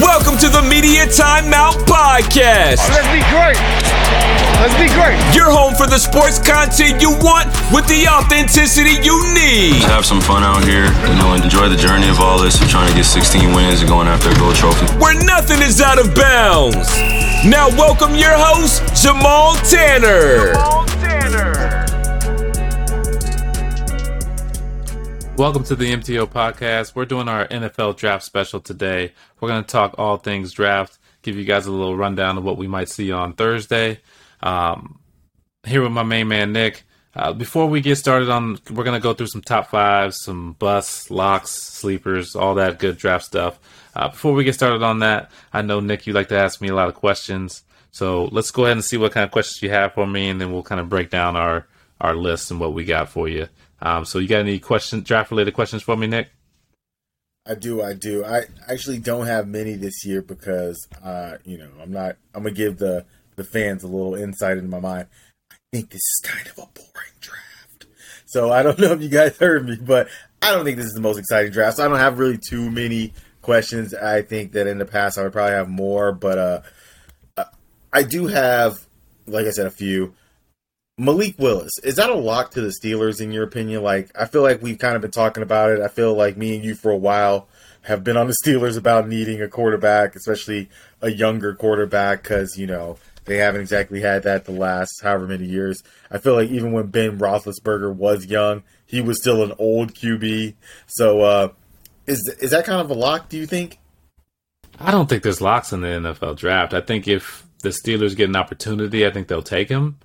Welcome to the Media Timeout Podcast. Oh, Let's be great. Let's be great. Your home for the sports content you want with the authenticity you need. Just have some fun out here. You know, enjoy the journey of all this of trying to get 16 wins and going after a gold trophy. Where nothing is out of bounds. Now, welcome your host, Jamal Tanner. Paul Tanner. Welcome to the MTO podcast. We're doing our NFL draft special today. We're going to talk all things draft, give you guys a little rundown of what we might see on Thursday. Um, here with my main man, Nick. Uh, before we get started on, we're going to go through some top fives, some busts, locks, sleepers, all that good draft stuff. Uh, before we get started on that, I know, Nick, you like to ask me a lot of questions. So let's go ahead and see what kind of questions you have for me, and then we'll kind of break down our, our list and what we got for you. Um, so you got any question draft related questions for me, Nick? I do, I do. I actually don't have many this year because, uh, you know, I'm not. I'm gonna give the the fans a little insight into my mind. I think this is kind of a boring draft. So I don't know if you guys heard me, but I don't think this is the most exciting draft. So I don't have really too many questions. I think that in the past I would probably have more, but uh, uh, I do have, like I said, a few. Malik Willis, is that a lock to the Steelers in your opinion? Like, I feel like we've kind of been talking about it. I feel like me and you for a while have been on the Steelers about needing a quarterback, especially a younger quarterback, because, you know, they haven't exactly had that the last however many years. I feel like even when Ben Roethlisberger was young, he was still an old QB. So, uh, is is that kind of a lock? Do you think? I don't think there's locks in the NFL draft. I think if the Steelers get an opportunity, I think they'll take him.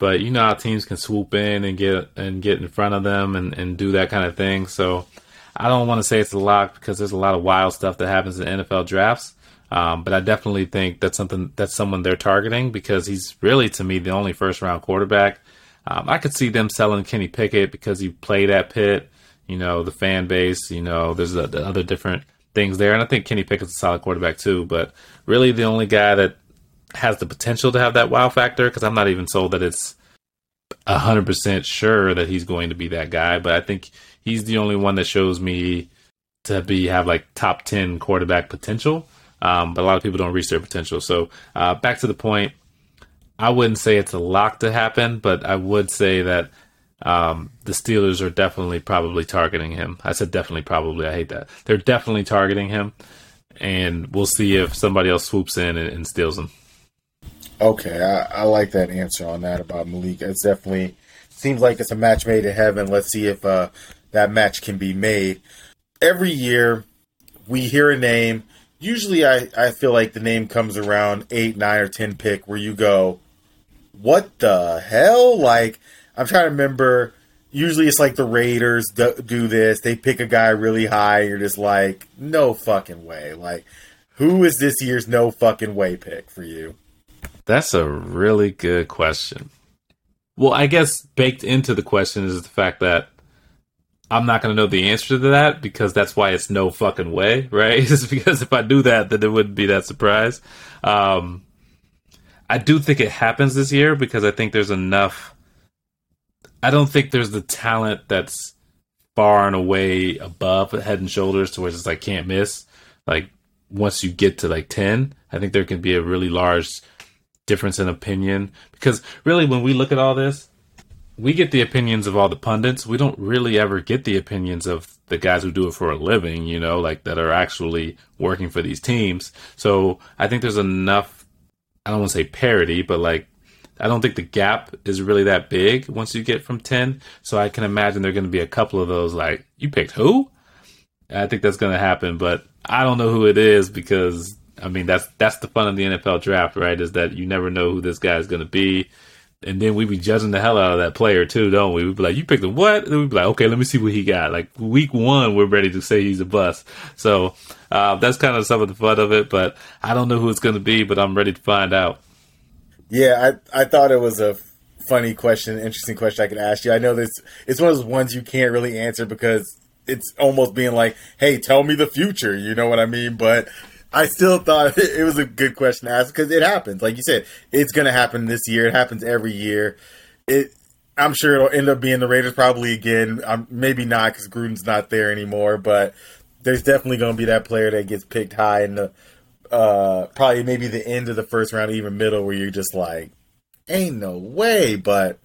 But you know how teams can swoop in and get and get in front of them and, and do that kind of thing. So I don't want to say it's a lock because there's a lot of wild stuff that happens in NFL drafts. Um, but I definitely think that's something that's someone they're targeting because he's really to me the only first round quarterback. Um, I could see them selling Kenny Pickett because he played at Pitt. You know the fan base. You know there's the, the other different things there, and I think Kenny Pickett's a solid quarterback too. But really, the only guy that has the potential to have that wow factor because I'm not even sold that it's hundred percent sure that he's going to be that guy. But I think he's the only one that shows me to be have like top ten quarterback potential. Um, but a lot of people don't reach their potential. So uh, back to the point, I wouldn't say it's a lock to happen, but I would say that um, the Steelers are definitely probably targeting him. I said definitely, probably. I hate that. They're definitely targeting him, and we'll see if somebody else swoops in and, and steals him. Okay, I, I like that answer on that about Malik. It's definitely seems like it's a match made in heaven. Let's see if uh, that match can be made. Every year, we hear a name. Usually, I, I feel like the name comes around eight, nine, or ten pick, where you go, "What the hell?" Like I'm trying to remember. Usually, it's like the Raiders do, do this. They pick a guy really high. You're just like, "No fucking way!" Like, who is this year's no fucking way pick for you? That's a really good question. Well, I guess baked into the question is the fact that I'm not going to know the answer to that because that's why it's no fucking way, right? It's because if I do that, then it wouldn't be that surprise. Um, I do think it happens this year because I think there's enough. I don't think there's the talent that's far and away above head and shoulders to where it's like can't miss. Like once you get to like 10, I think there can be a really large difference in opinion. Because really when we look at all this we get the opinions of all the pundits. We don't really ever get the opinions of the guys who do it for a living you know like that are actually working for these teams. So i think there's enough i don't want to say parity but like i don't think the gap is really that big once you get from 10 so i can imagine there are going to be a couple of those like you picked who? I think that's going to happen but i don't know who it is because I mean, that's that's the fun of the NFL draft, right? Is that you never know who this guy is going to be, and then we be judging the hell out of that player too, don't we? We be like, "You picked him what?" And we be like, "Okay, let me see what he got." Like week one, we're ready to say he's a bust. So uh, that's kind of some of the fun of it. But I don't know who it's going to be, but I'm ready to find out. Yeah, I I thought it was a funny question, interesting question I could ask you. I know this it's one of those ones you can't really answer because it's almost being like, "Hey, tell me the future." You know what I mean? But I still thought it was a good question to ask because it happens. Like you said, it's going to happen this year. It happens every year. It. I'm sure it'll end up being the Raiders probably again. Maybe not because Gruden's not there anymore, but there's definitely going to be that player that gets picked high in the uh, probably maybe the end of the first round, even middle, where you're just like, ain't no way. But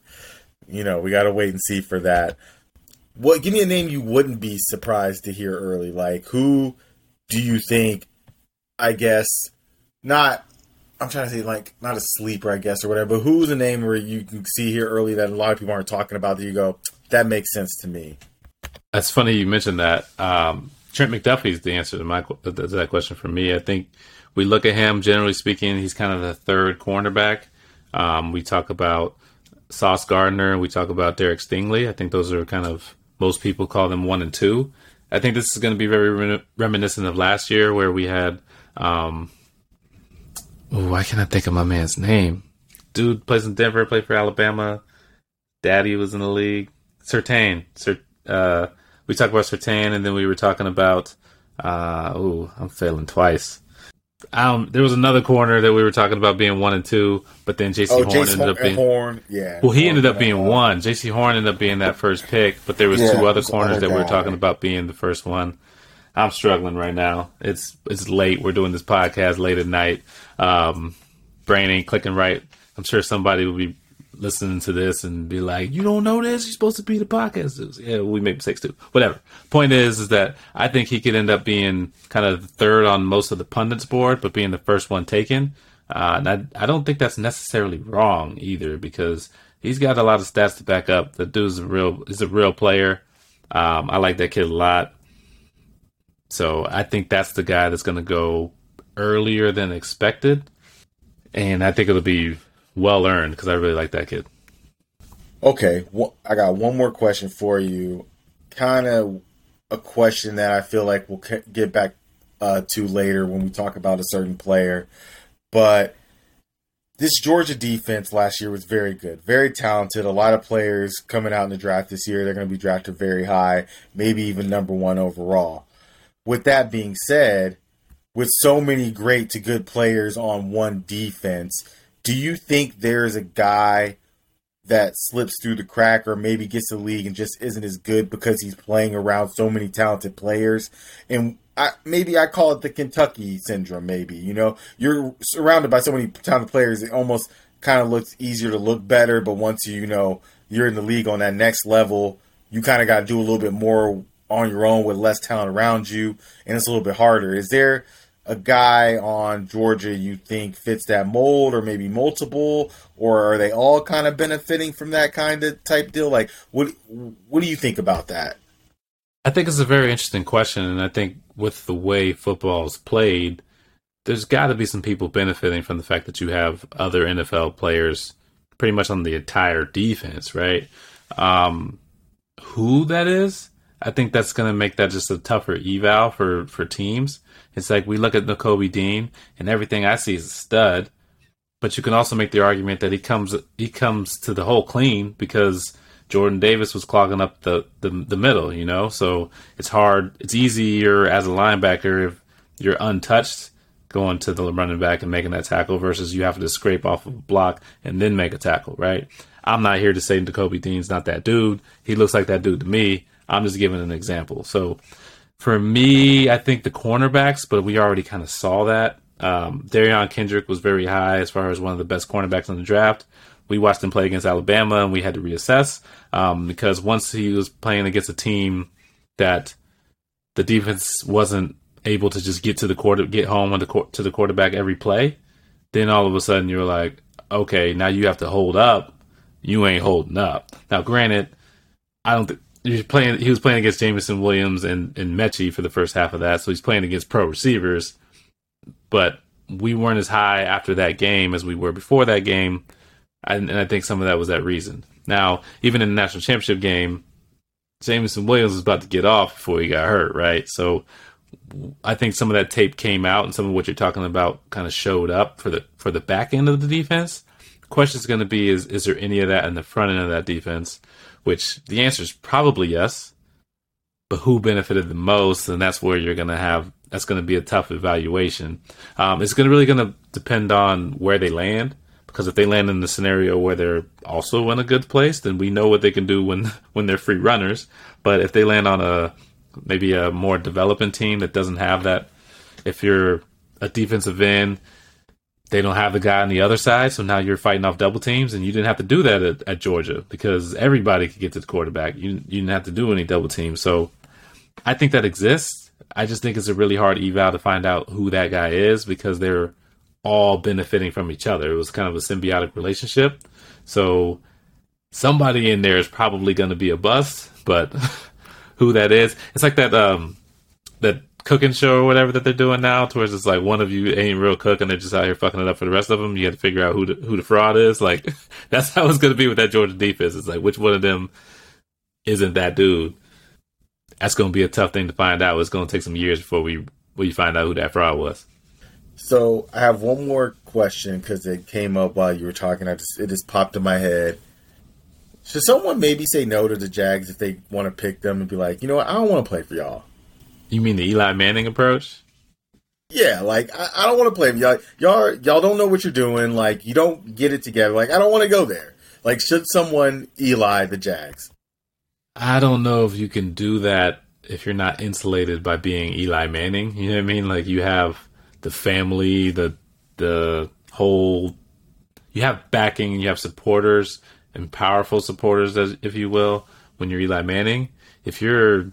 you know, we got to wait and see for that. What? Give me a name you wouldn't be surprised to hear early. Like who do you think? I guess not. I'm trying to say like not a sleeper, I guess, or whatever. But who's a name where you can see here early that a lot of people aren't talking about? That you go, that makes sense to me. That's funny you mentioned that. Um, Trent McDuffie is the answer to my to that question for me. I think we look at him generally speaking, he's kind of the third cornerback. Um, we talk about Sauce Gardner, we talk about Derek Stingley. I think those are kind of most people call them one and two. I think this is going to be very reminiscent of last year where we had. Um, ooh, why can't I think of my man's name? Dude plays in Denver, played for Alabama. Daddy was in the league. Surtain. Sur- uh, we talked about Surtain, and then we were talking about. Uh, ooh, I'm failing twice. Um, there was another corner that we were talking about being one and two, but then Jaycee oh, Horn Jace ended up being Horn, yeah. Well, he Horn, ended up being yeah. one. Jaycee Horn ended up being that first pick, but there was yeah, two other corners that we were talking about being the first one. I'm struggling right now. It's it's late. We're doing this podcast late at night. Um, brain ain't clicking right. I'm sure somebody will be listening to this and be like, "You don't know this? You're supposed to be the podcast." Yeah, we make mistakes too. Whatever. Point is, is that I think he could end up being kind of third on most of the pundits' board, but being the first one taken. Uh, and I, I don't think that's necessarily wrong either because he's got a lot of stats to back up. The dude's a real, He's a real player. Um, I like that kid a lot. So I think that's the guy that's going to go earlier than expected, and I think it'll be well earned because I really like that kid. Okay, well, I got one more question for you. Kind of a question that I feel like we'll get back uh, to later when we talk about a certain player. But this Georgia defense last year was very good, very talented. A lot of players coming out in the draft this year, they're going to be drafted very high, maybe even number one overall. With that being said, with so many great to good players on one defense, do you think there's a guy that slips through the crack or maybe gets the league and just isn't as good because he's playing around so many talented players? And I, maybe I call it the Kentucky syndrome. Maybe you know you're surrounded by so many talented players, it almost kind of looks easier to look better. But once you, you know you're in the league on that next level, you kind of got to do a little bit more on your own with less talent around you, and it's a little bit harder. Is there a guy on Georgia you think fits that mold, or maybe multiple, or are they all kind of benefiting from that kind of type deal? Like, what what do you think about that? I think it's a very interesting question, and I think with the way football is played, there's got to be some people benefiting from the fact that you have other NFL players pretty much on the entire defense, right? Um, who that is, I think that's going to make that just a tougher eval for for teams. It's like we look at Nakobe Dean, and everything I see is a stud. But you can also make the argument that he comes he comes to the hole clean because Jordan Davis was clogging up the, the, the middle, you know. So it's hard. It's easier as a linebacker if you're untouched going to the running back and making that tackle versus you have to scrape off of a block and then make a tackle, right? I'm not here to say Nakobe Dean's not that dude. He looks like that dude to me. I'm just giving an example. So for me, I think the cornerbacks, but we already kind of saw that. Um, Derion Kendrick was very high as far as one of the best cornerbacks in the draft. We watched him play against Alabama, and we had to reassess um, because once he was playing against a team that the defense wasn't able to just get to the quarter, get home on the to the quarterback every play, then all of a sudden you're like, okay, now you have to hold up. You ain't holding up. Now, granted, I don't he was playing. He was playing against Jameson Williams and and Metchie for the first half of that, so he's playing against pro receivers. But we weren't as high after that game as we were before that game, and, and I think some of that was that reason. Now, even in the national championship game, Jameson Williams was about to get off before he got hurt, right? So I think some of that tape came out, and some of what you're talking about kind of showed up for the for the back end of the defense. The question is going to be: is is there any of that in the front end of that defense? Which the answer is probably yes. But who benefited the most, and that's where you're going to have that's going to be a tough evaluation. Um, it's going to really going to depend on where they land Because if they land in the scenario where they're also in a good place, then we know what they can do when when they're free runners. But if they land on a maybe a more developing team that doesn't have that, if you're a defensive end, they don't have the guy on the other side, so now you're fighting off double teams, and you didn't have to do that at, at Georgia because everybody could get to the quarterback. You you didn't have to do any double teams, so I think that exists. I just think it's a really hard eval to find out who that guy is because they're all benefiting from each other. It was kind of a symbiotic relationship. So somebody in there is probably going to be a bust, but who that is, it's like that um that cooking show or whatever that they're doing now, towards it's like one of you ain't real cook and they're just out here fucking it up for the rest of them. You have to figure out who the, who the fraud is. Like that's how it's going to be with that Georgia defense. It's like which one of them isn't that dude. That's going to be a tough thing to find out. It's going to take some years before we we find out who that fraud was. So I have one more question because it came up while you were talking. I just it just popped in my head. Should someone maybe say no to the Jags if they want to pick them and be like, you know what, I don't want to play for y'all. You mean the Eli Manning approach? Yeah, like I, I don't want to play for y'all. Y'all y'all don't know what you're doing. Like you don't get it together. Like I don't want to go there. Like should someone Eli the Jags? I don't know if you can do that if you're not insulated by being Eli Manning. You know what I mean? Like you have the family, the the whole you have backing, you have supporters and powerful supporters, as if you will, when you're Eli Manning. If you're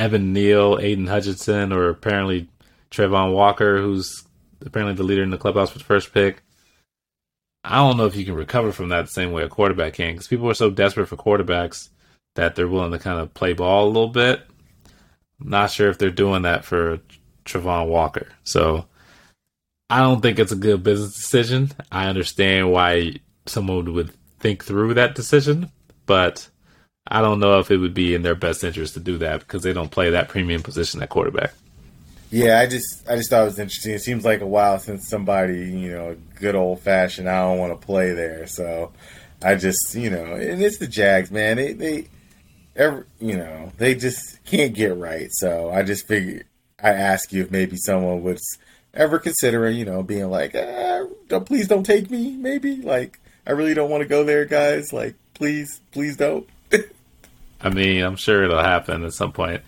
Evan Neal, Aidan Hutchinson, or apparently Travon Walker, who's apparently the leader in the clubhouse for the first pick, I don't know if you can recover from that the same way a quarterback can, because people are so desperate for quarterbacks that they're willing to kind of play ball a little bit. I'm not sure if they're doing that for Travon Walker. So I don't think it's a good business decision. I understand why someone would think through that decision, but I don't know if it would be in their best interest to do that because they don't play that premium position at quarterback. Yeah, I just I just thought it was interesting. It seems like a while since somebody, you know, good old fashioned. I don't want to play there, so I just, you know, and it's the Jags, man. They they, every, you know, they just can't get right. So I just figured I ask you if maybe someone would ever consider, you know, being like, ah, don't, please don't take me. Maybe like I really don't want to go there, guys. Like, please, please don't. I mean, I'm sure it'll happen at some point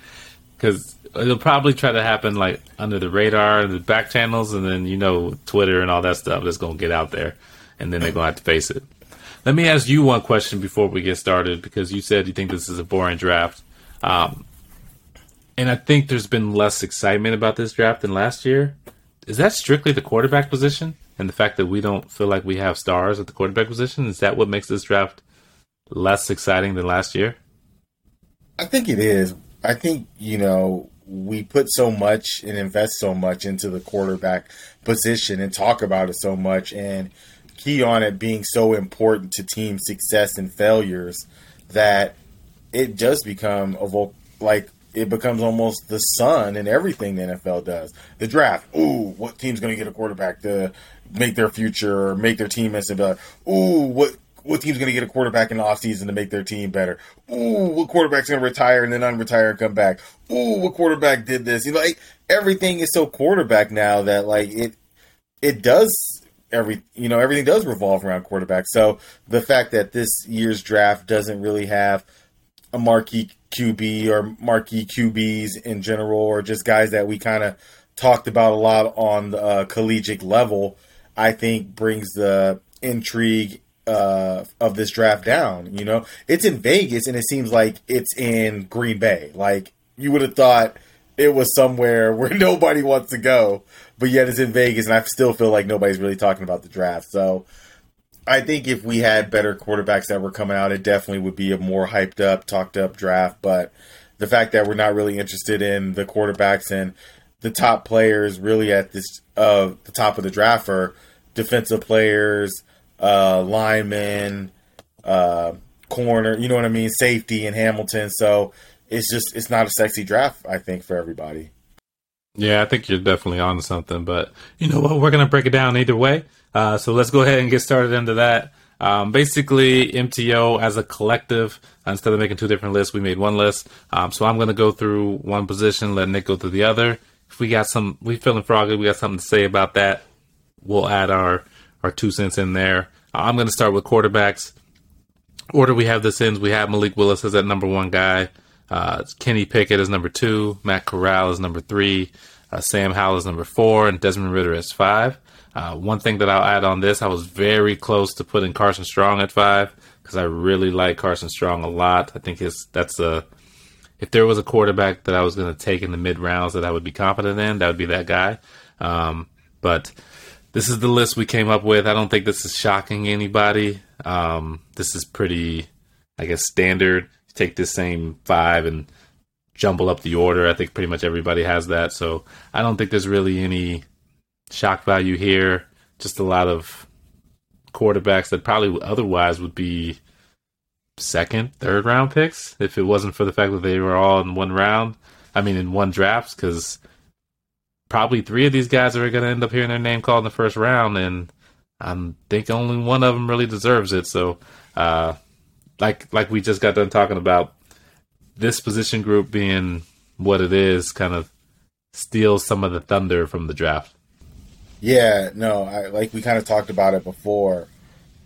because it'll probably try to happen like under the radar and the back channels, and then you know Twitter and all that stuff that's gonna get out there, and then they're gonna have to face it. Let me ask you one question before we get started because you said you think this is a boring draft, um, and I think there's been less excitement about this draft than last year. Is that strictly the quarterback position and the fact that we don't feel like we have stars at the quarterback position? Is that what makes this draft less exciting than last year? I think it is. I think, you know, we put so much and invest so much into the quarterback position and talk about it so much and key on it being so important to team success and failures that it does become a vo- like it becomes almost the sun in everything the NFL does. The draft, ooh, what team's going to get a quarterback to make their future or make their team and be like, ooh, what what team's going to get a quarterback in the offseason to make their team better? Ooh, what quarterback's going to retire and then unretire and come back? Ooh, what quarterback did this? You know, like everything is so quarterback now that like it it does every you know everything does revolve around quarterback. So the fact that this year's draft doesn't really have a marquee QB or marquee QBs in general, or just guys that we kind of talked about a lot on the uh, collegiate level, I think brings the intrigue uh, of this draft down. You know, it's in Vegas, and it seems like it's in Green Bay. Like you would have thought it was somewhere where nobody wants to go, but yet it's in Vegas, and I still feel like nobody's really talking about the draft. So. I think if we had better quarterbacks that were coming out, it definitely would be a more hyped up, talked up draft. But the fact that we're not really interested in the quarterbacks and the top players really at this uh the top of the draft are defensive players, uh, linemen, uh, corner, you know what I mean, safety and Hamilton. So it's just it's not a sexy draft, I think, for everybody. Yeah, I think you're definitely on something, but you know what? We're gonna break it down either way. Uh, so let's go ahead and get started into that. Um, basically, MTO as a collective, instead of making two different lists, we made one list. Um, so I'm going to go through one position, let Nick go through the other. If we got some, we feeling froggy, we got something to say about that, we'll add our our two cents in there. I'm going to start with quarterbacks. Order we have this in, we have Malik Willis as that number one guy. Uh, Kenny Pickett is number two. Matt Corral is number three. Uh, Sam Howell is number four. And Desmond Ridder is five. Uh, one thing that I'll add on this, I was very close to putting Carson Strong at five because I really like Carson Strong a lot. I think his that's a if there was a quarterback that I was going to take in the mid rounds that I would be confident in, that would be that guy. Um, but this is the list we came up with. I don't think this is shocking anybody. Um, this is pretty, I guess, standard. Take this same five and jumble up the order. I think pretty much everybody has that. So I don't think there's really any shock value here. Just a lot of quarterbacks that probably otherwise would be second, third round picks if it wasn't for the fact that they were all in one round. I mean, in one draft, because probably three of these guys are going to end up hearing their name called in the first round, and I think only one of them really deserves it. So, uh, like like we just got done talking about, this position group being what it is, kind of steals some of the thunder from the draft. Yeah, no, I, like we kind of talked about it before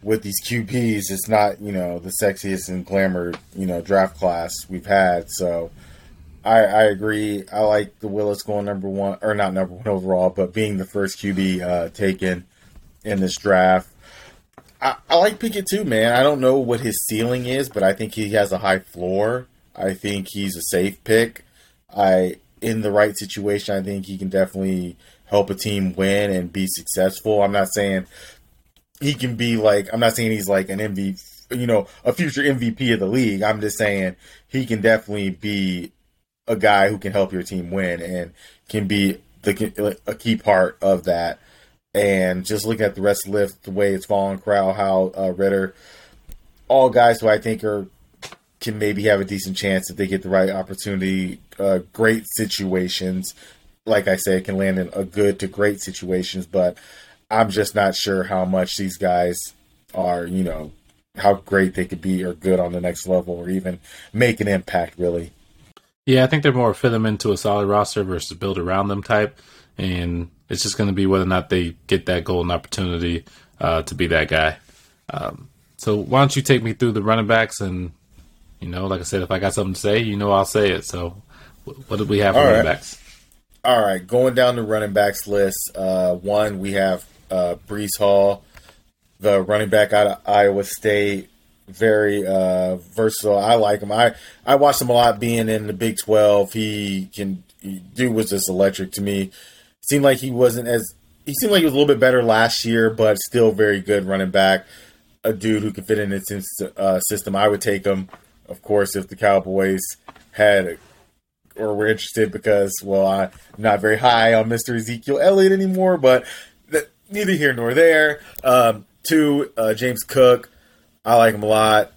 with these QBs. It's not you know the sexiest and glamour you know draft class we've had. So I, I agree. I like the Willis going number one or not number one overall, but being the first QB uh, taken in this draft. I, I like Pickett too, man. I don't know what his ceiling is, but I think he has a high floor. I think he's a safe pick. I in the right situation, I think he can definitely help a team win and be successful. I'm not saying he can be like I'm not saying he's like an MVP, you know, a future MVP of the league. I'm just saying he can definitely be a guy who can help your team win and can be the a key part of that. And just looking at the rest of the list, the way it's falling, Corral, how uh, Ridder, all guys who I think are can maybe have a decent chance if they get the right opportunity. Uh, great situations, like I said, can land in a good to great situations, but I'm just not sure how much these guys are, you know, how great they could be or good on the next level or even make an impact really. Yeah, I think they're more fit them into a solid roster versus build around them type. And it's just going to be whether or not they get that golden opportunity uh, to be that guy. Um, so why don't you take me through the running backs and, you know, like I said, if I got something to say, you know, I'll say it. So what did we have for running backs? All right, going down the running backs list. Uh, one, we have uh, Breece Hall, the running back out of Iowa State. Very uh, versatile. I like him. I, I watched him a lot being in the Big 12. He can he, dude was just electric to me. Seemed like he wasn't as he seemed like he was a little bit better last year, but still very good running back. A dude who can fit in its uh, system. I would take him, of course, if the Cowboys had or were interested because, well, I'm not very high on Mr. Ezekiel Elliott anymore, but neither here nor there. Um, two, uh, James Cook. I like him a lot.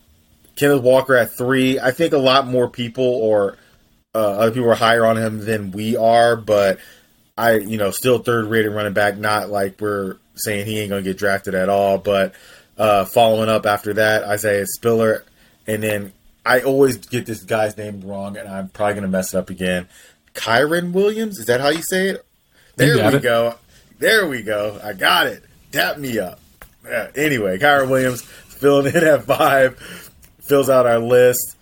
Kenneth Walker at three. I think a lot more people or uh, other people are higher on him than we are, but I, you know, still third rated running back. Not like we're saying he ain't going to get drafted at all, but uh, following up after that, Isaiah Spiller, and then I always get this guy's name wrong, and I'm probably going to mess it up again. Kyren Williams, is that how you say it? There we it. go. There we go. I got it. Tap me up. Anyway, Kyren Williams filling in at five, fills out our list.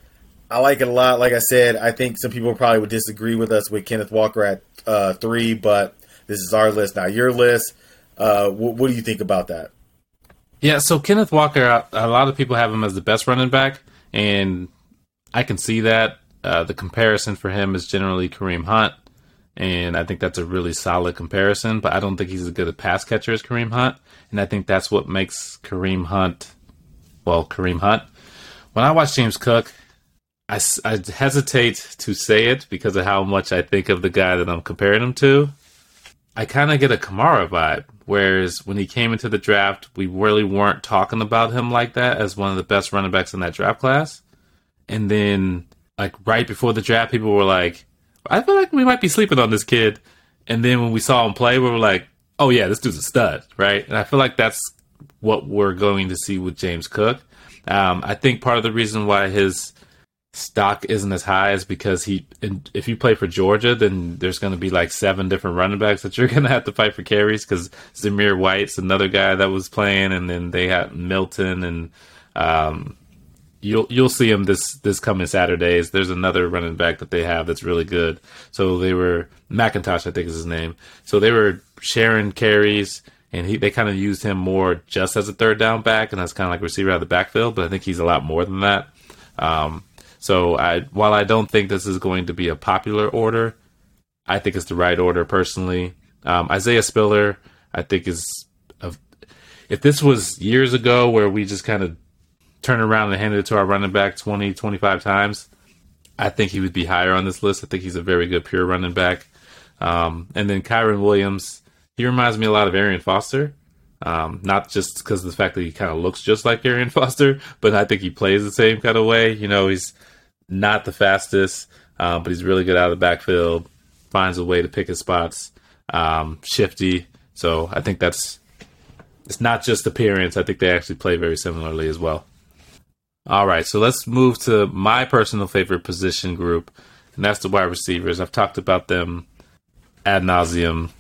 I like it a lot. Like I said, I think some people probably would disagree with us with Kenneth Walker at uh, three, but this is our list, not your list. Uh, wh- what do you think about that? Yeah, so Kenneth Walker, a lot of people have him as the best running back, and I can see that. Uh, the comparison for him is generally Kareem Hunt and I think that's a really solid comparison. But I don't think he's as good a pass catcher as Kareem Hunt, and I think that's what makes Kareem Hunt, well, Kareem Hunt. When I watch James Cook, I, I hesitate to say it because of how much I think of the guy that I'm comparing him to. I kind of get a Kamara vibe, whereas when he came into the draft, we really weren't talking about him like that as one of the best running backs in that draft class. And then, like right before the draft, people were like, I feel like we might be sleeping on this kid. And then when we saw him play, we were like, oh yeah, this dude's a stud, right? And I feel like that's what we're going to see with James Cook. Um, I think part of the reason why his stock isn't as high is because he if you play for Georgia, then there's going to be like seven different running backs that you're going to have to fight for carries because Zamir White's another guy that was playing, and then they had Milton and um, you'll you'll see him this this coming Saturdays. There's another running back that they have that's really good. So they were McIntosh, I think is his name. So they were sharing carries. And he, they kind of used him more just as a third down back, and that's kind of like receiver out of the backfield. But I think he's a lot more than that. Um, so I, while I don't think this is going to be a popular order, I think it's the right order personally. Um, Isaiah Spiller, I think is of, if this was years ago where we just kind of turned around and handed it to our running back 20, 25 times, I think he would be higher on this list. I think he's a very good pure running back. Um, and then Kyren Williams, he reminds me a lot of Arian Foster. Um, not just because of the fact that he kind of looks just like Arian Foster, but I think he plays the same kind of way. You know, he's not the fastest, uh, but he's really good out of the backfield. Finds a way to pick his spots. Um, shifty. So I think that's it's not just appearance. I think they actually play very similarly as well. All right, so let's move to my personal favorite position group, and that's the wide receivers. I've talked about them ad nauseum.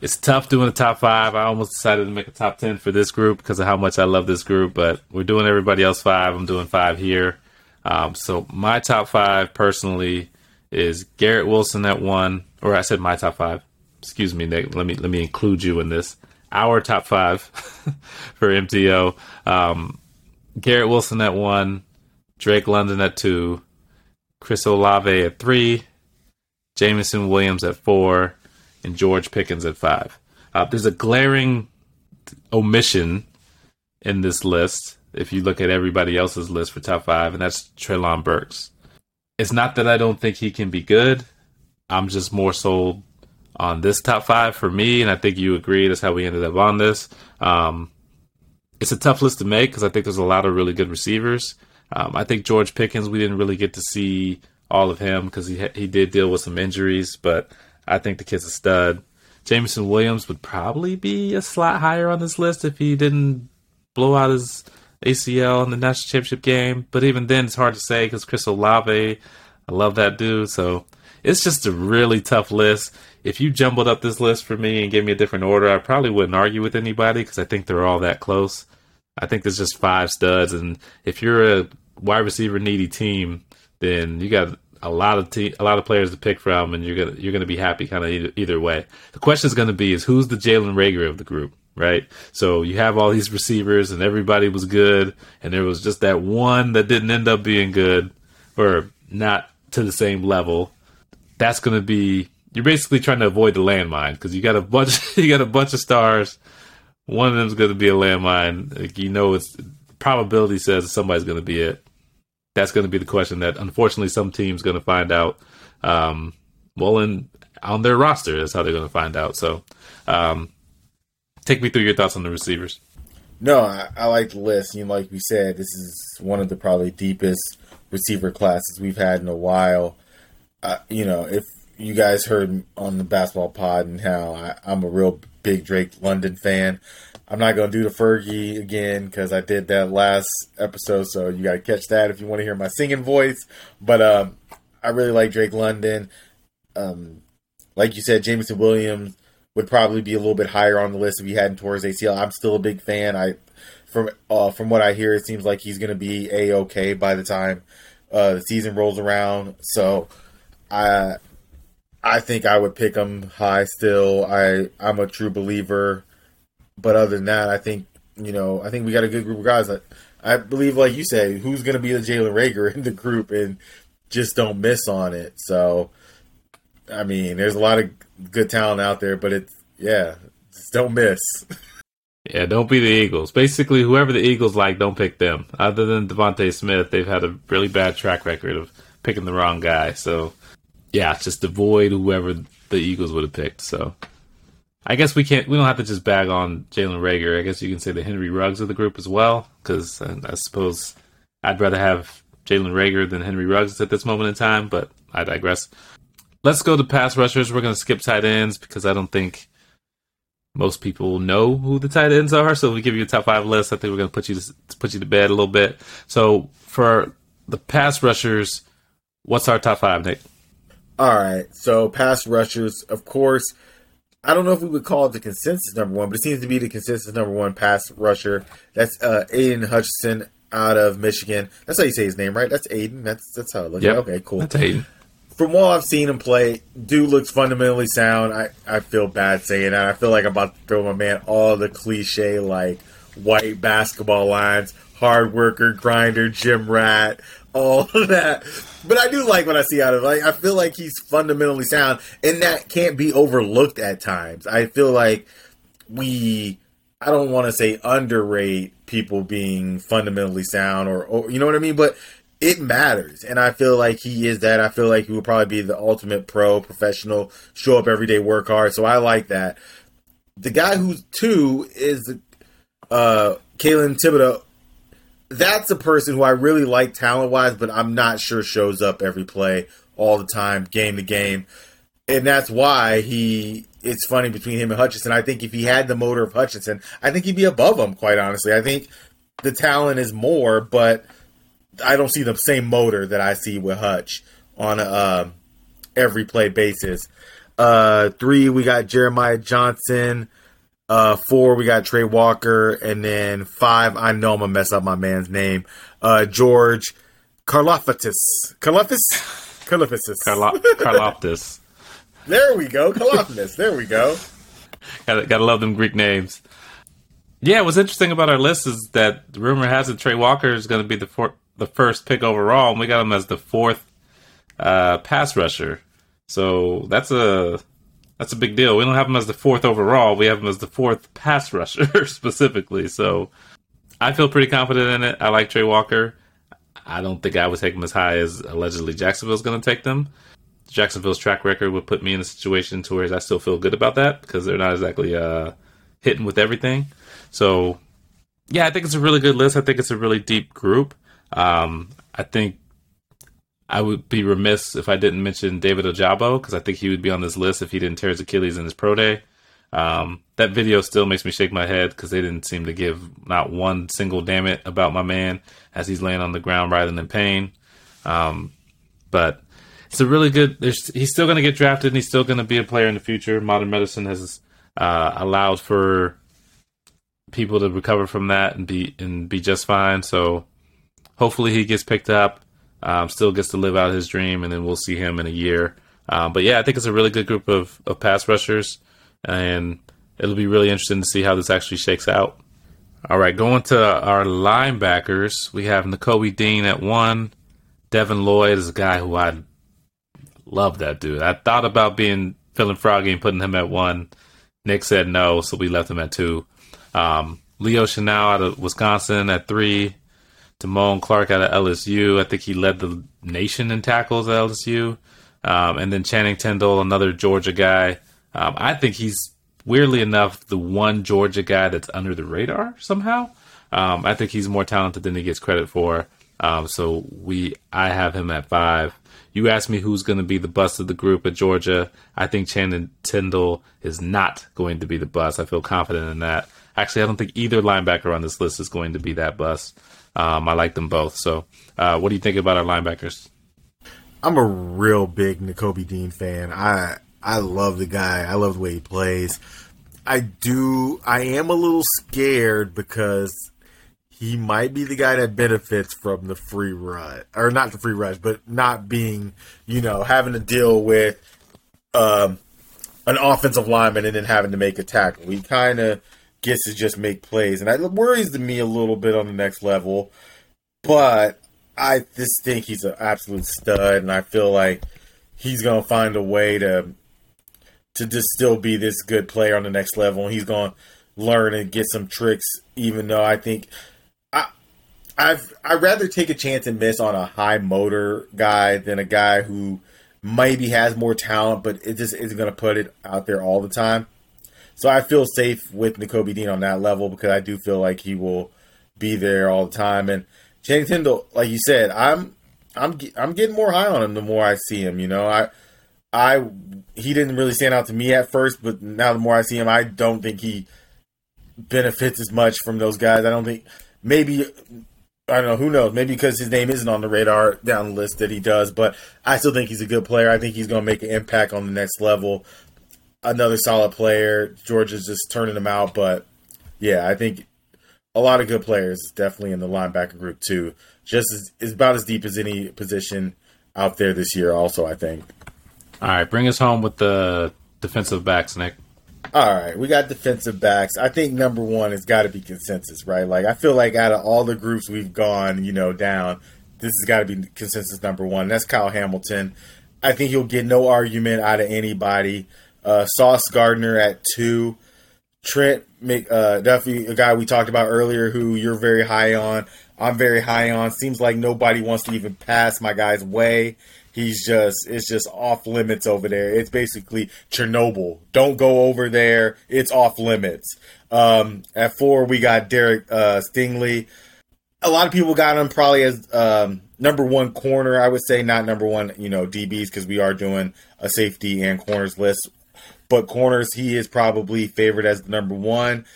It's tough doing a top five. I almost decided to make a top ten for this group because of how much I love this group, but we're doing everybody else five. I'm doing five here. Um, so my top five personally is Garrett Wilson at one, or I said my top five. Excuse me, Nick. Let me let me include you in this. Our top five for MTO. Um, Garrett Wilson at one, Drake London at two, Chris Olave at three, Jameson Williams at four, and George Pickens at five. Uh, there's a glaring omission in this list if you look at everybody else's list for top five, and that's Treylon Burks. It's not that I don't think he can be good. I'm just more sold on this top five for me, and I think you agree. That's how we ended up on this. Um, it's a tough list to make because I think there's a lot of really good receivers. Um, I think George Pickens, we didn't really get to see all of him because he ha- he did deal with some injuries, but I think the kid's a stud. Jameson Williams would probably be a slot higher on this list if he didn't blow out his ACL in the national championship game. But even then, it's hard to say because Chris Olave, I love that dude. So it's just a really tough list. If you jumbled up this list for me and gave me a different order, I probably wouldn't argue with anybody because I think they're all that close. I think there's just five studs, and if you're a wide receiver needy team, then you got a lot of te- a lot of players to pick from, and you're gonna you're gonna be happy kind of either, either way. The question is going to be is who's the Jalen Reagor of the group? right? So you have all these receivers and everybody was good, and there was just that one that didn't end up being good or not to the same level. That's going to be you're basically trying to avoid the landmine because you got a bunch you got a bunch of stars. One of them's going to be a landmine. Like, you know, it's probability says somebody's going to be it. That's going to be the question that unfortunately some team's going to find out. Um, well, in on their roster, is how they're going to find out. So, um, Take me through your thoughts on the receivers. No, I, I like the list. You know, like we said, this is one of the probably deepest receiver classes we've had in a while. Uh, you know, if you guys heard on the basketball pod and how I, I'm a real big Drake London fan. I'm not going to do the Fergie again because I did that last episode, so you got to catch that if you want to hear my singing voice. But um, I really like Drake London. Um, like you said, Jameson Williams would probably be a little bit higher on the list if he hadn't tore his ACL. I'm still a big fan. I from uh, from what I hear, it seems like he's going to be a okay by the time uh, the season rolls around. So I I think I would pick him high still. I I'm a true believer. But other than that, I think you know I think we got a good group of guys. I, I believe, like you say, who's going to be the Jalen Reagor in the group and just don't miss on it. So I mean, there's a lot of good talent out there, but it's yeah, just don't miss. Yeah, don't be the Eagles. Basically, whoever the Eagles like, don't pick them. Other than DeVonta Smith, they've had a really bad track record of picking the wrong guy. So, yeah, just avoid whoever the Eagles would have picked. So, I guess we can't. We don't have to just bag on Jalen Reagor. I guess you can say the Henry Ruggs of the group as well, because I, I suppose I'd rather have Jalen Reagor than Henry Ruggs at this moment in time. But I digress. Let's go to pass rushers. We're going to skip tight ends because I don't think most people know who the tight ends are. So we give you a top five list, I think we're going to put you to put you to bed a little bit. So for the pass rushers, What's our top five, Nick? All right. So pass rushers, of course. I don't know if we would call it the consensus number one, but it seems to be the consensus number one pass rusher. That's uh, Aidan Hutchinson out of Michigan. That's how you say his name, right? That's Aidan. That's that's how it looks. Yep. Okay, cool. That's Aidan. From what I've seen him play, dude looks fundamentally sound. I, I feel bad saying that. I feel like I'm about to throw my man all the cliche like white basketball lines, hard worker, grinder, gym rat, all that. But I do like what I see out of. Like, I feel like he's fundamentally sound, and that can't be overlooked at times. I feel like we, I don't want to say underrate people being fundamentally sound or, or, you know what I mean? But it matters. And I feel like he is that. I feel like he will probably be the ultimate pro, professional, show up every day, work hard. So I like that. The guy who's two is uh Kayvon Thibodeaux that's a person who I really like talent wise, but I'm not sure shows up every play all the time, game to game. And that's why he it's funny between him and Hutchinson. I think if he had the motor of Hutchinson, I think he'd be above him, quite honestly. I think the talent is more, but I don't see the same motor that I see with Hutch on a um, every play basis. Uh, three, we got Jeremiah Johnson. Uh, four, we got Trey Walker, and then five, I know I'm gonna mess up my man's name. Uh, George? Karlaftis. Carlo- Karloftis. There we go. Karlaftis. there we go. gotta, gotta love them Greek names. Yeah, what's interesting about our list is that the rumor has it Trey Walker is going to be the for- the first pick overall, and we got him as the fourth uh, pass rusher. So that's a that's a big deal. We don't have him as the fourth overall. We have him as the fourth pass rusher specifically. So I feel pretty confident in it. I like Trey Walker. I don't think I would take him as high as allegedly Jacksonville's going to take them. Jacksonville's track record would put me in a situation to where I still feel good about that because they're not exactly uh, hitting with everything. So, yeah, I think it's a really good list. I think it's a really deep group. Um, I think I would be remiss if I didn't mention David Ojabo because I think he would be on this list if he didn't tear his Achilles in his pro day. Um, that video still makes me shake my head because they didn't seem to give not one single damn it about my man as he's laying on the ground writhing in pain. Um, but it's a really good. he's still going to get drafted and he's still going to be a player in the future. Modern medicine has uh, allowed for people to recover from that and be and be just fine. So hopefully he gets picked up, um, still gets to live out his dream, and then we'll see him in a year. Um, but yeah, I think it's a really good group of, of pass rushers, and it'll be really interesting to see how this actually shakes out. All right, going to our linebackers, we have Nakobe Dean at one. Devin Lloyd is a guy who I love that dude. I thought about being feeling froggy and putting him at one. Nick said no, so we left him at two. Um, Leo Chenal out of Wisconsin at three. Damone Clark out of LSU. I think he led the nation in tackles at LSU. Um, and then Channing Tindall, another Georgia guy. Um, I think he's weirdly enough the one Georgia guy that's under the radar somehow. Um, I think he's more talented than he gets credit for. Um, so we, I have him at five. You asked me who's going to be the bust of the group at Georgia. I think Channing Tindall is not going to be the bust. I feel confident in that. Actually, I don't think either linebacker on this list is going to be that bust. Um, I like them both. So, uh, what do you think about our linebackers? I'm a real big Nakobe Dean fan. I I love the guy. I love the way he plays. I do. I am a little scared because he might be the guy that benefits from the free rush, or not the free rush, but not being, you know, having to deal with um, an offensive lineman and then having to make a tackle. We kind of gets to just make plays, and that worries to me a little bit on the next level. But I just think he's an absolute stud, and I feel like he's gonna find a way to to just still be this good player on the next level, and he's gonna learn and get some tricks. Even though I think I I've I'd rather take a chance and miss on a high motor guy than a guy who maybe has more talent, but it just isn't gonna put it out there all the time. So I feel safe with Nakobe Dean on that level because I do feel like he will be there all the time. And Channing Tindall, like you said, I'm I'm I'm getting more high on him the more I see him. You know, I I he didn't really stand out to me at first, but now the more I see him, I don't think he benefits as much from those guys. I don't think maybe I don't know. Who knows? Maybe because his name isn't on the radar down the list that he does, but I still think he's a good player. I think he's going to make an impact on the next level. Another solid player. Georgia's just turning him out, but yeah, I think a lot of good players definitely in the linebacker group too. Just as, is about as deep as any position out there this year. Also, I think. All right, bring us home with the defensive backs, Nick. All right, we got defensive backs. I think number one has got to be consensus, right? Like I feel like out of all the groups we've gone, you know, down, this has got to be consensus number one. That's Kyle Hamilton. I think he'll get no argument out of anybody. Uh, Sauce Gardner at two. Trent uh, Duffy, a guy we talked about earlier, who you're very high on. I'm very high on. Seems like nobody wants to even pass my guy's way. He's just it's just off limits over there. It's basically Chernobyl. Don't go over there. It's off limits. Um, at four, we got Derek uh, Stingley. A lot of people got him probably as um, number one corner. I would say not number one, you know, DBs because we are doing a safety and corners list. But corners, he is probably favored as the number one.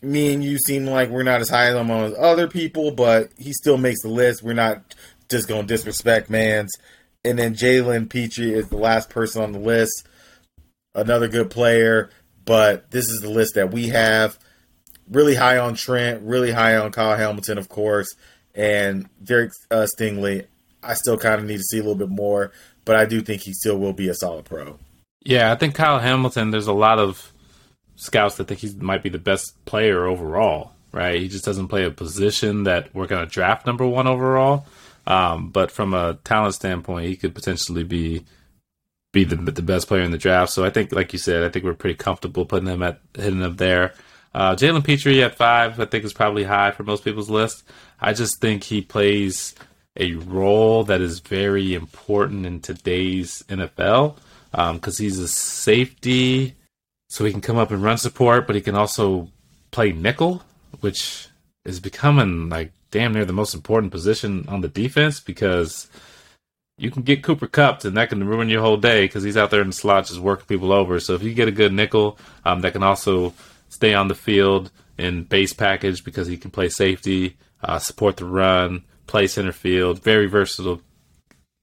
Me and you seem like we're not as high on as other people, but he still makes the list. We're not just going to disrespect man's and then Jalen Pitre is the last person on the list. Another good player, but this is the list that we have. Really high on Trent, really high on Kyle Hamilton, of course, and Derek uh, Stingley. I still kind of need to see a little bit more, but I do think he still will be a solid pro. Yeah, I think Kyle Hamilton. There's a lot of scouts that think he might be the best player overall. Right? He just doesn't play a position that we're going to draft number one overall. Um, but from a talent standpoint, he could potentially be be the the best player in the draft. So I think, like you said, I think we're pretty comfortable putting him at hitting him there. Uh, Jalen Pitre at five, I think is probably high for most people's list. I just think he plays a role that is very important in today's NFL because um, he's a safety, so he can come up and run support, but he can also play nickel, which is becoming like damn near the most important position on the defense because you can get Cooper Kupp and that can ruin your whole day because he's out there in the slot just working people over. So if you get a good nickel um, that can also stay on the field in base package because he can play safety, uh, support the run, play center field, very versatile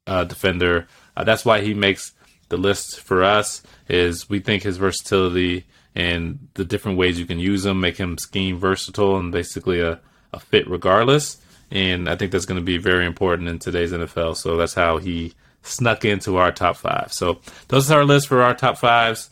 uh, defender. Uh, that's why he makes the list for us. Is we think his versatility and the different ways you can use him make him scheme versatile and basically a a fit regardless. And I think that's going to be very important in today's NFL. So that's how he snuck into our top five. So those are our list for our top fives.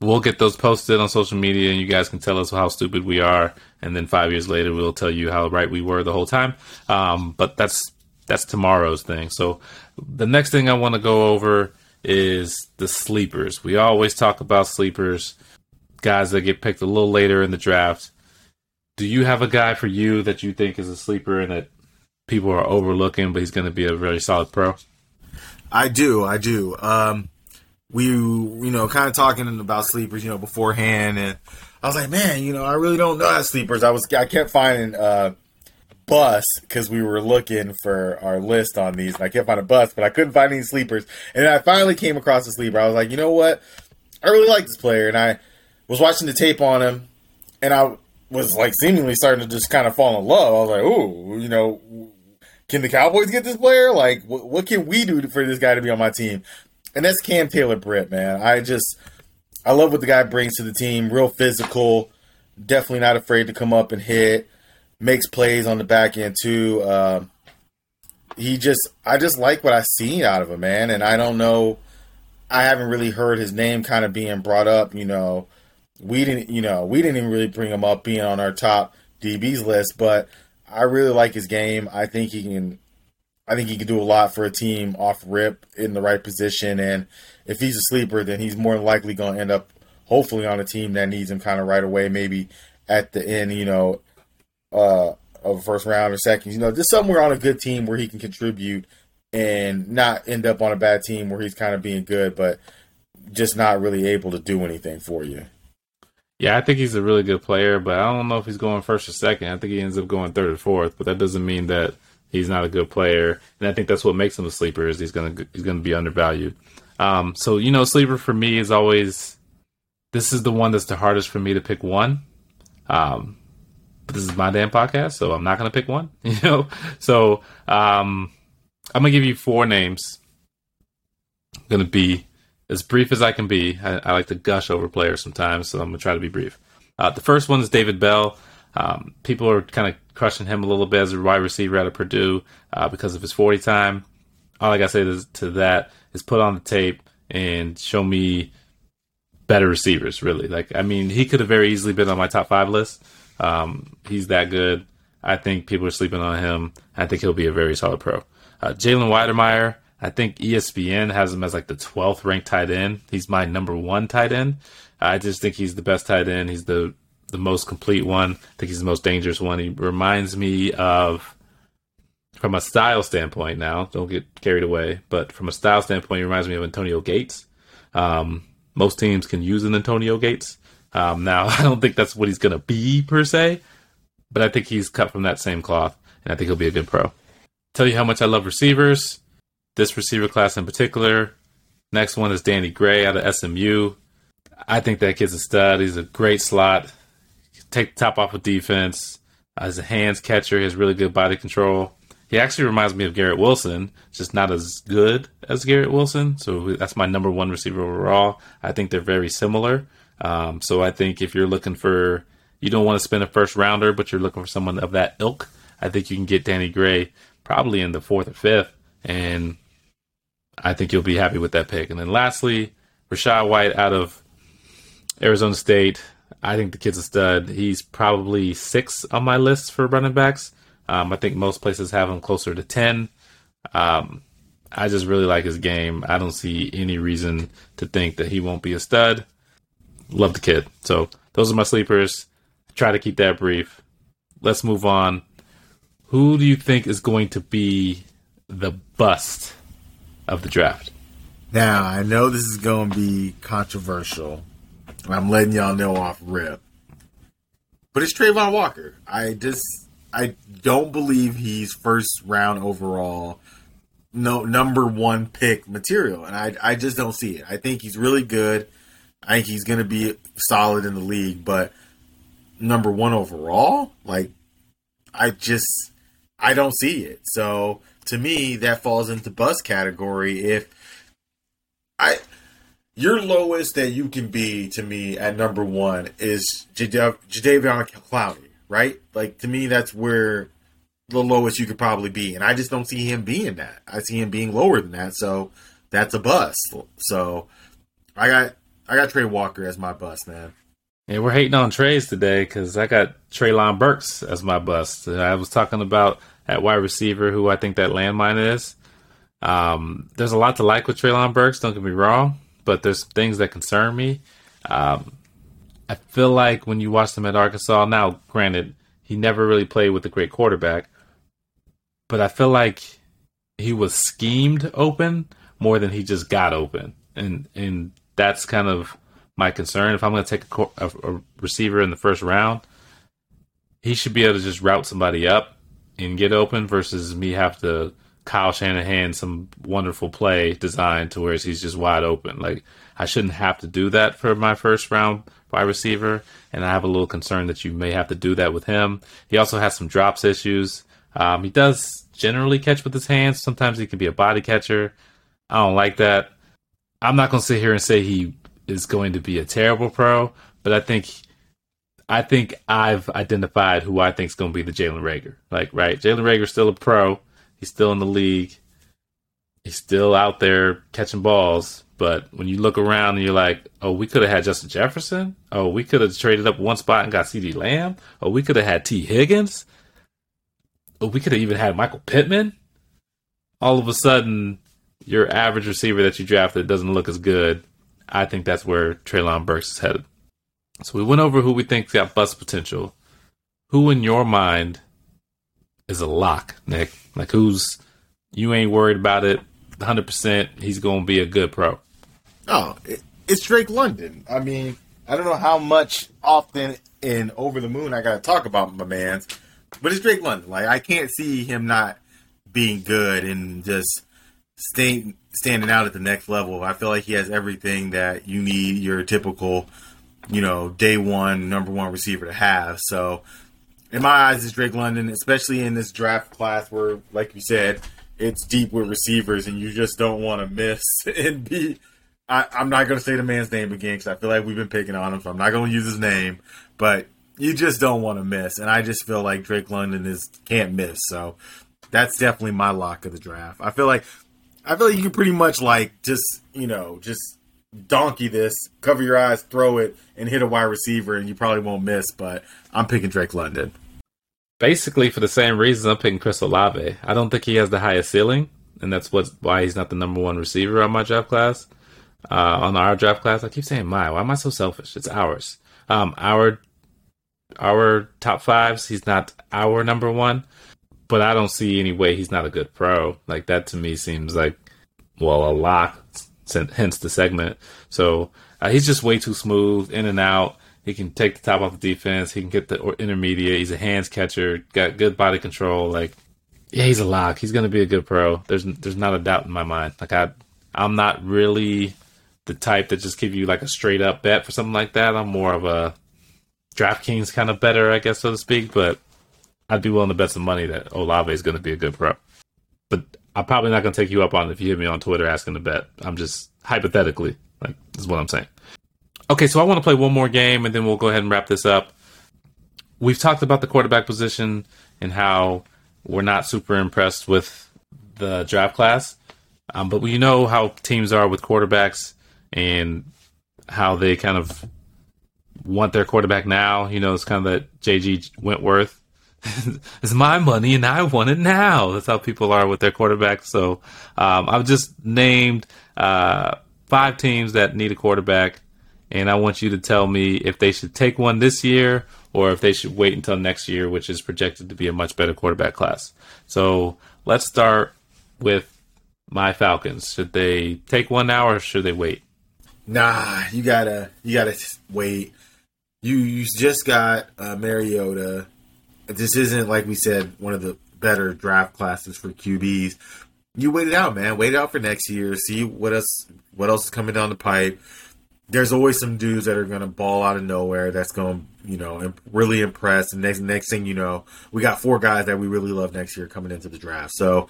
We'll get those posted on social media, and you guys can tell us how stupid we are. And then five years later, we'll tell you how right we were the whole time. Um, but that's that's tomorrow's thing. So the next thing I want to go over is the sleepers. We always talk about sleepers, guys that get picked a little later in the draft do you have a guy for you that you think is a sleeper and that people are overlooking, but he's going to be a very solid pro? I do, I do. Um, we, you know, kind of talking about sleepers, you know, beforehand, and I was like, man, you know, I really don't know how sleepers. I was, I kept finding uh, bus because we were looking for our list on these, and I kept finding bus, but I couldn't find any sleepers. And I finally came across a sleeper. I was like, you know what? I really like this player, and I was watching the tape on him, and I was like seemingly starting to just kind of fall in love. I was like, ooh, you know, can the Cowboys get this player? Like, what, what can we do for this guy to be on my team? And that's Cam Taylor Britt, man. I just, I love what the guy brings to the team. Real physical, definitely not afraid to come up and hit. Makes plays on the back end too. Uh, he just, I just like what I've seen out of him, man. And I don't know, I haven't really heard his name kind of being brought up, you know we didn't, you know, we didn't even really bring him up being on our top DBs list, but I really like his game. I think he can, I think he can do a lot for a team off rip in the right position. And if he's a sleeper, then he's more likely going to end up, hopefully, on a team that needs him kind of right away, maybe at the end, you know, uh, of first round or second, you know, just somewhere on a good team where he can contribute and not end up on a bad team where he's kind of being good, but just not really able to do anything for you. Yeah, I think he's a really good player, but I don't know if he's going first or second. I think he ends up going third or fourth, but that doesn't mean that he's not a good player. And I think that's what makes him a sleeper is he's gonna he's gonna be undervalued. Um, so you know, sleeper for me is always this is the one that's the hardest for me to pick one. Um, this is my damn podcast, so I'm not gonna pick one. You know, so um, I'm gonna give you four names. I'm gonna be as brief as I can be. I, I, like to gush over players sometimes, so I'm gonna try to be brief. Uh, the first one is David Bell. Um, people are kind of crushing him a little bit as a wide receiver out of Purdue uh, because of his 40 time. All I gotta say to, to that is put on the tape and show me better receivers. Really, like I mean, he could have very easily been on my top five list. Um, he's that good. I think people are sleeping on him. I think he'll be a very solid pro. Uh, Jalen Wydermyer, I think ESPN has him as like the 12th ranked tight end. He's my number one tight end. I just think he's the best tight end. He's the the most complete one. I think he's the most dangerous one. He reminds me of, from a style standpoint now, don't get carried away, but from a style standpoint, he reminds me of Antonio Gates. Um, most teams can use an Antonio Gates. Um, now, I don't think that's what he's going to be per se, but I think he's cut from that same cloth, and I think he'll be a good pro. Tell you how much I love receivers. This receiver class in particular. Next one is Danny Gray out of SMU. I think that kid's a stud. He's a great slot. Take the top off of defense. As a hands catcher, he has really good body control. He actually reminds me of Garrett Wilson, just not as good as Garrett Wilson. So that's my number one receiver overall. I think they're very similar. Um, so I think if you're looking for, you don't want to spend a first rounder, but you're looking for someone of that ilk, I think you can get Danny Gray probably in the fourth or fifth. And I think you'll be happy with that pick. And then lastly, Rachaad White out of Arizona State. I think the kid's a stud. He's probably six on my list for running backs. Um, I think most places have him closer to 10. Um, I just really like his game. I don't see any reason to think that he won't be a stud. Love the kid. So those are my sleepers. Try to keep that brief. Let's move on. Who do you think is going to be the bust of the draft? Now, I know this is going to be controversial. I'm letting y'all know off rip. But it's Travon Walker. I just I don't believe he's first round overall no number one pick material. And I I just don't see it. I think he's really good. I think he's gonna be solid in the league, but number one overall, like I just I don't see it. So to me, that falls into bust category. If I your lowest that you can be to me at number one is Jadeveon Clowney, right? Like to me, that's where the lowest you could probably be, and I just don't see him being that. I see him being lower than that, so that's a bust. So I got I got Trey Walker as my bust, man. Yeah, we're hating on Trey's today because I got Treylon Burks as my bust. I was talking about at wide receiver who I think that landmine is. Um, there's a lot to like with Treylon Burks. Don't get me wrong but there's things that concern me. Um, I feel like when you watch him at Arkansas, now granted, he never really played with a great quarterback, but I feel like he was schemed open more than he just got open, and and that's kind of my concern. If I'm going to take a, a, a receiver in the first round, he should be able to just route somebody up and get open versus me have to Kyle Shanahan some wonderful play designed to where he's just wide open. Like I shouldn't have to do that for my first round wide receiver, and I have a little concern that you may have to do that with him. He also has some drops issues. Um, he does generally catch with his hands. Sometimes he can be a body catcher. I don't like that. I'm not going to sit here and say he is going to be a terrible pro, but I think I think I've identified who I think is going to be the Jalen Reagor. Like, right, Jalen Reagor's still a pro. He's still in the league. He's still out there catching balls. But when you look around and you're like, oh, we could have had Justin Jefferson. Oh, we could have traded up one spot and got CeeDee Lamb. Oh, we could have had Tee Higgins. Oh, we could have even had Michael Pittman. All of a sudden, your average receiver that you drafted doesn't look as good. I think that's where Treylon Burks is headed. So we went over who we think's got bust potential. Who in your mind is a lock, Nick? Like who's you ain't worried about it 100%. He's going to be a good pro. Oh, it's Drake London. I mean, I don't know how much often in Over the Moon I got to talk about my man's, but it's Drake London. Like I can't see him not being good and just staying standing out at the next level. I feel like he has everything that you need your typical, you know, day one number one receiver to have. So in my eyes, is Drake London, especially in this draft class where, like you said, it's deep with receivers, and you just don't want to miss and be. I, I'm not going to say the man's name again because I feel like we've been picking on him, so I'm not going to use his name. But you just don't want to miss, and I just feel like Drake London is can't miss. So that's definitely my lock of the draft. I feel like I feel like you can pretty much like just you know just donkey this, cover your eyes, throw it, and hit a wide receiver, and you probably won't miss. But I'm picking Drake London. Basically, for the same reasons, I'm picking Chris Olave. I don't think he has the highest ceiling, and that's what why he's not the number one receiver on my draft class. Uh, on our draft class, I keep saying my. Why am I so selfish? It's ours. Um, our our top fives. He's not our number one, but I don't see any way he's not a good pro. Like that to me seems like well a lock. Hence the segment. So uh, he's just way too smooth in and out. He can take the top off the defense. He can get the intermediate. He's a hands catcher. Got good body control. Like yeah, he's a lock. He's to be a good pro. There's there's not a doubt in my mind. Like I I'm not really the type that just give you like a straight up bet for something like that. I'm more of a DraftKings kind of better, I guess, so to speak. But I'd be willing to bet some money that Olave is going to be a good pro. But I'm probably not going to take you up on it if you hit me on Twitter asking to bet. I'm just hypothetically, like, is what I'm saying. Okay, so I want to play one more game and then we'll go ahead and wrap this up. We've talked about the quarterback position and how we're not super impressed with the draft class. Um, but we know how teams are with quarterbacks and how they kind of want their quarterback now. You know, it's kind of that JG Wentworth. it's my money and I want it now. That's how people are with their quarterbacks. So um, I've just named uh, five teams that need a quarterback, and I want you to tell me if they should take one this year or if they should wait until next year, which is projected to be a much better quarterback class. So let's start with my Falcons. Should they take one now or should they wait? Nah, you gotta you gotta wait you you just got uh, Mariota. This isn't like we said one of the better draft classes for QBs. You wait it out, man. Wait it out for next year. See what else what else is coming down the pipe. There's always some dudes that are going to ball out of nowhere. That's going to you know really impress. And next next thing you know, we got four guys that we really love next year coming into the draft. So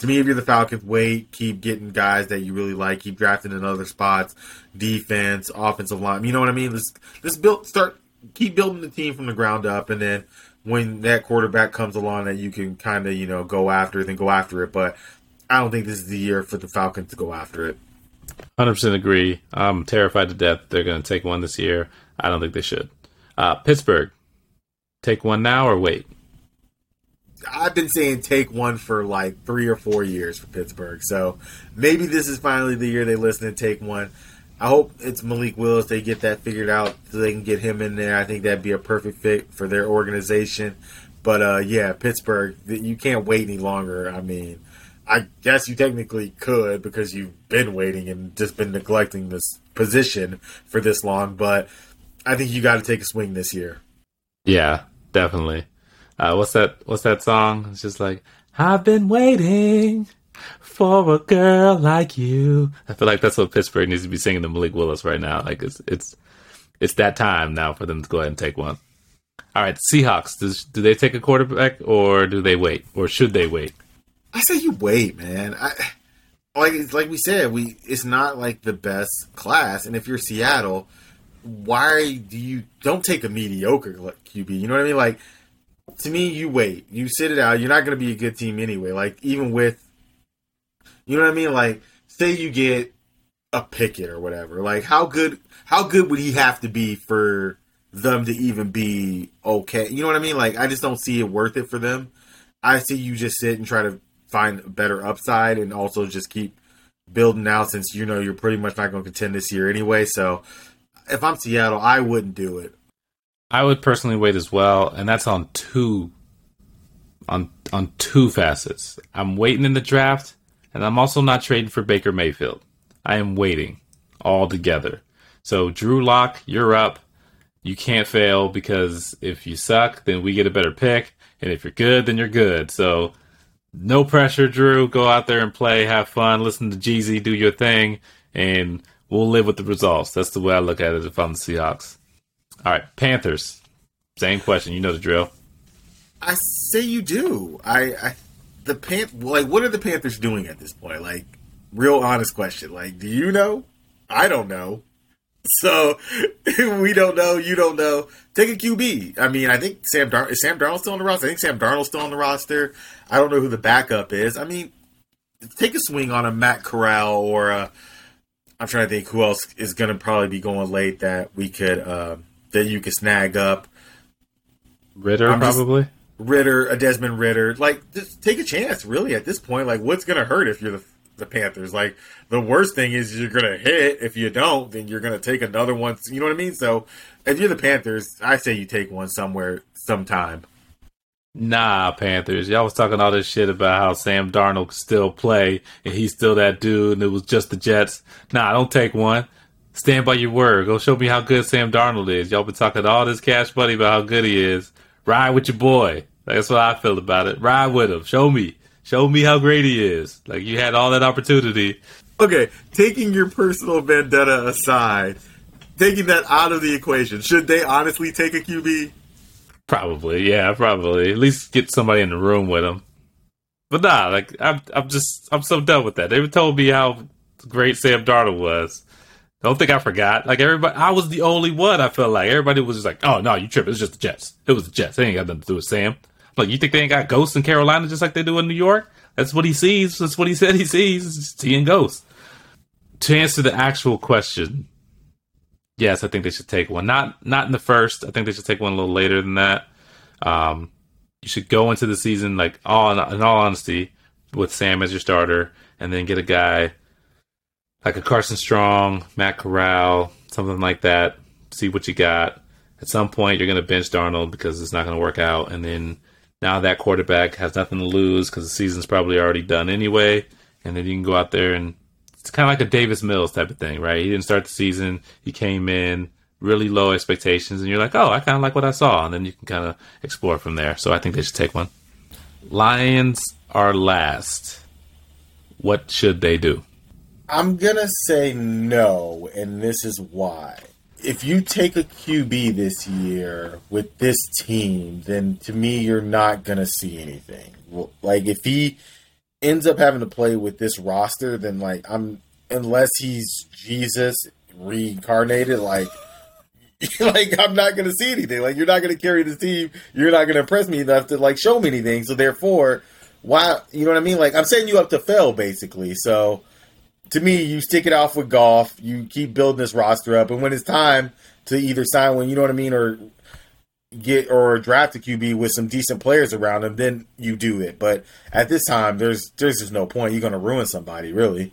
to me, if you're the Falcons, wait, keep getting guys that you really like, keep drafting in other spots, defense, offensive line. You know what I mean? Let's let's build, start, keep building the team from the ground up, and then when that quarterback comes along, that you can kind of you know go after it, then go after it. But I don't think this is the year for the Falcons to go after it. Hundred percent agree. I'm terrified to death. They're going to take one this year. I don't think they should. Uh, Pittsburgh, take one now or wait. I've been saying take one for like three or four years for Pittsburgh. So maybe this is finally the year they listen and take one. I hope it's Malik Willis. They get that figured out so they can get him in there. I think that'd be a perfect fit for their organization. But uh, yeah, Pittsburgh, you can't wait any longer. I mean, I guess you technically could because you've been waiting and just been neglecting this position for this long. But I think you got to take a swing this year. Yeah, definitely. Uh, what's that? What's that song? It's just like I've been waiting for a girl like you. I feel like that's what Pittsburgh needs to be singing to Malik Willis right now. Like it's it's it's that time now for them to go ahead and take one. All right, Seahawks. Does, do they take a quarterback or do they wait or should they wait? I say you wait, man. I like like we said, we it's not like the best class, and if you're Seattle, why do you don't take a mediocre QB? You know what I mean? Like to me, you wait. You sit it out. You're not going to be a good team anyway. Like even with, you know what I mean? Like say you get a Pickett or whatever. Like how good? How good would he have to be for them to even be okay? You know what I mean? Like I just don't see it worth it for them. I see you just sit and try to find a better upside and also just keep building out since you know you're pretty much not going to contend this year anyway. So if I'm Seattle, I wouldn't do it. I would personally wait as well, and that's on two on on two facets. I'm waiting in the draft, and I'm also not trading for Baker Mayfield. I am waiting all together. So Drew Lock, you're up. You can't fail because if you suck, then we get a better pick, and if you're good, then you're good. So no pressure, Drew. Go out there and play, have fun, listen to Jeezy, do your thing, and we'll live with the results. That's the way I look at it if I'm the Seahawks. All right, Panthers. Same question. You know the drill. I say you do. I, I the pan like what are the Panthers doing at this point? Like, real honest question. Like, do you know? I don't know. So we don't know. You don't know. Take a QB. I mean, I think Sam Dar- is Sam Darnold still on the roster. I think Sam Darnold's still on the roster. I don't know who the backup is. I mean, take a swing on a Matt Corral or. I'm trying to think who else is going to probably be going late that we could uh, that you could snag up. Ridder I'm just- probably. Ridder, a Desmond Ridder. Like, just take a chance, really, at this point. Like, what's going to hurt if you're the, the Panthers? Like, the worst thing is you're going to hit. If you don't, then you're going to take another one. You know what I mean? So, if you're the Panthers, I say you take one somewhere, sometime. Nah, Panthers. Y'all was talking all this shit about how Sam Darnold could still play and he's still that dude and it was just the Jets. Nah, don't take one. Stand by your word. Go show me how good Sam Darnold is. Y'all been talking all this cash money about how good he is. Ride with your boy. That's what I feel about it. Ride with him. Show me. Show me how great he is. Like you had all that opportunity. Okay, taking your personal vendetta aside, taking that out of the equation, should they honestly take a QB? Probably, yeah, probably. At least get somebody in the room with him. But nah, like I'm, I'm just, I'm so done with that. They told me how great Sam Darnold was. Don't think I forgot. Like everybody, I was the only one. I felt like everybody was just like, "Oh no, you tripping? It's just the Jets. It was the Jets. They ain't got nothing to do with Sam." Like you think they ain't got ghosts in Carolina just like they do in New York? That's what he sees. That's what he said he sees. Seeing ghosts. To answer the actual question, yes, I think they should take one. Not not in the first. I think they should take one a little later than that. Um, you should go into the season like all in all honesty with Sam as your starter, and then get a guy like a Carson Strong, Matt Corral, something like that. See what you got. At some point, you're going to bench Darnold because it's not going to work out, and then now that quarterback has nothing to lose because the season's probably already done anyway, and then you can go out there and it's kind of like a Davis Mills type of thing, right? He didn't start the season. He came in really low expectations, and you're like, oh, I kind of like what I saw, and then you can kind of explore from there. So I think they should take one. Lions are last. What should they do? I'm gonna say no, and this is why. If you take a QB this year with this team, then to me, you're not gonna see anything. Like if he ends up having to play with this roster, then like I'm unless he's Jesus reincarnated, like like I'm not gonna see anything. Like you're not gonna carry this team. You're not gonna impress me enough to like show me anything. So therefore, why? You know what I mean? Like I'm setting you up to fail, basically. So to me, you stick it off with Goff. You keep building this roster up, and when it's time to either sign one, you know what I mean, or get or draft a QB with some decent players around him, then you do it. But at this time, there's there's just no point. You're going to ruin somebody, really.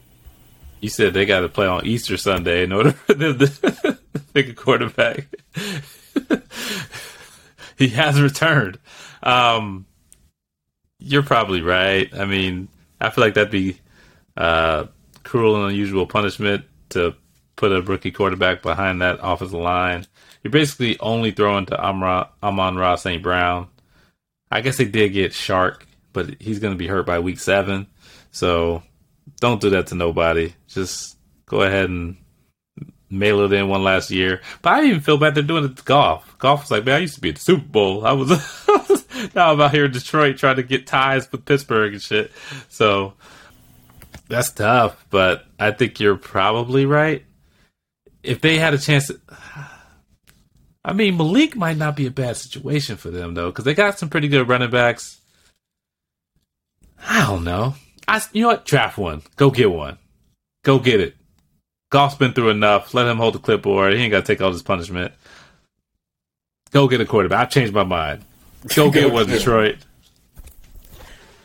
You said they got to play on Easter Sunday in order for them to pick a quarterback. he has returned. Um, you're probably right. I mean, I feel like that'd be uh, cruel and unusual punishment to put a rookie quarterback behind that offensive line. You're basically only throwing to Amra, Amon Ra St. Brown. I guess they did get Chark, but he's going to be hurt by week seven. So don't do that to nobody. Just go ahead and mail it in one last year. But I even feel bad they're doing it to Goff. Goff was like, man, I used to be at the Super Bowl. I was now I'm out here in Detroit trying to get ties with Pittsburgh and shit. So that's tough, but I think you're probably right. If they had a chance to, I mean, Malik might not be a bad situation for them though, because they got some pretty good running backs. I don't know. I, you know what? Draft one. Go get one. Go get it. Goff's been through enough. Let him hold the clipboard. He ain't got to take all this punishment. Go get a quarterback. I changed my mind. Go get one, Detroit.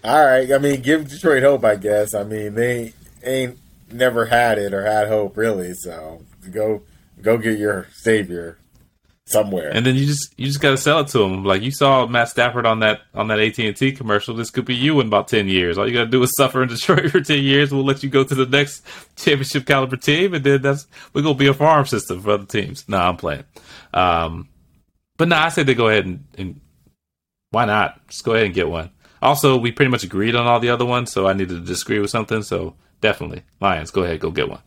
All right. I mean, give Detroit hope, I guess. I mean, they ain't never had it or had hope, really. So go go get your savior somewhere. And then you just you just got to sell it to them. Like you saw Matt Stafford on that on that AT and T commercial. This could be you in about ten years. All you got to do is suffer in Detroit for ten years. We'll let you go to the next championship caliber team, and then that's we're gonna be a farm system for other teams. Nah, I'm playing. Um, but nah, I say they go ahead and, and why not? Just go ahead and get one. Also, we pretty much agreed on all the other ones, so I needed to disagree with something. So definitely, Lions, go ahead, go get one.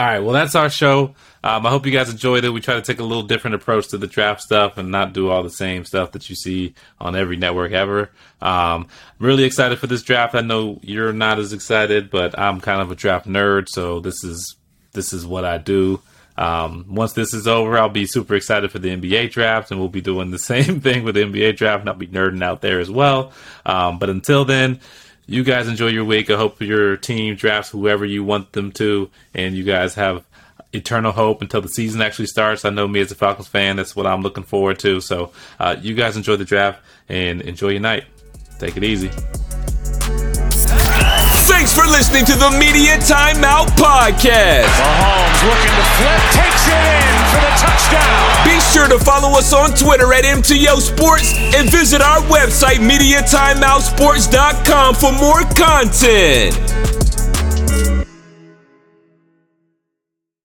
All right, well, that's our show. Um, I hope you guys enjoyed it. We try to take a little different approach to the draft stuff and not do all the same stuff that you see on every network ever. Um, I'm really excited for this draft. I know you're not as excited, but I'm kind of a draft nerd, so this is this is what I do. Um, once this is over, I'll be super excited for the NBA draft, and we'll be doing the same thing with the NBA draft, and I'll be nerding out there as well. Um, but until then, you guys enjoy your week. I hope your team drafts whoever you want them to, and you guys have eternal hope until the season actually starts. I know me as a Falcons fan, that's what I'm looking forward to. So, uh, you guys enjoy the draft and enjoy your night. Take it easy. Thanks for listening to the Media Timeout Podcast. Mahomes looking to flip, takes it in for the touchdown. Be sure to follow us on Twitter at MTO Sports and visit our website, MediaTimeoutSports.com, for more content.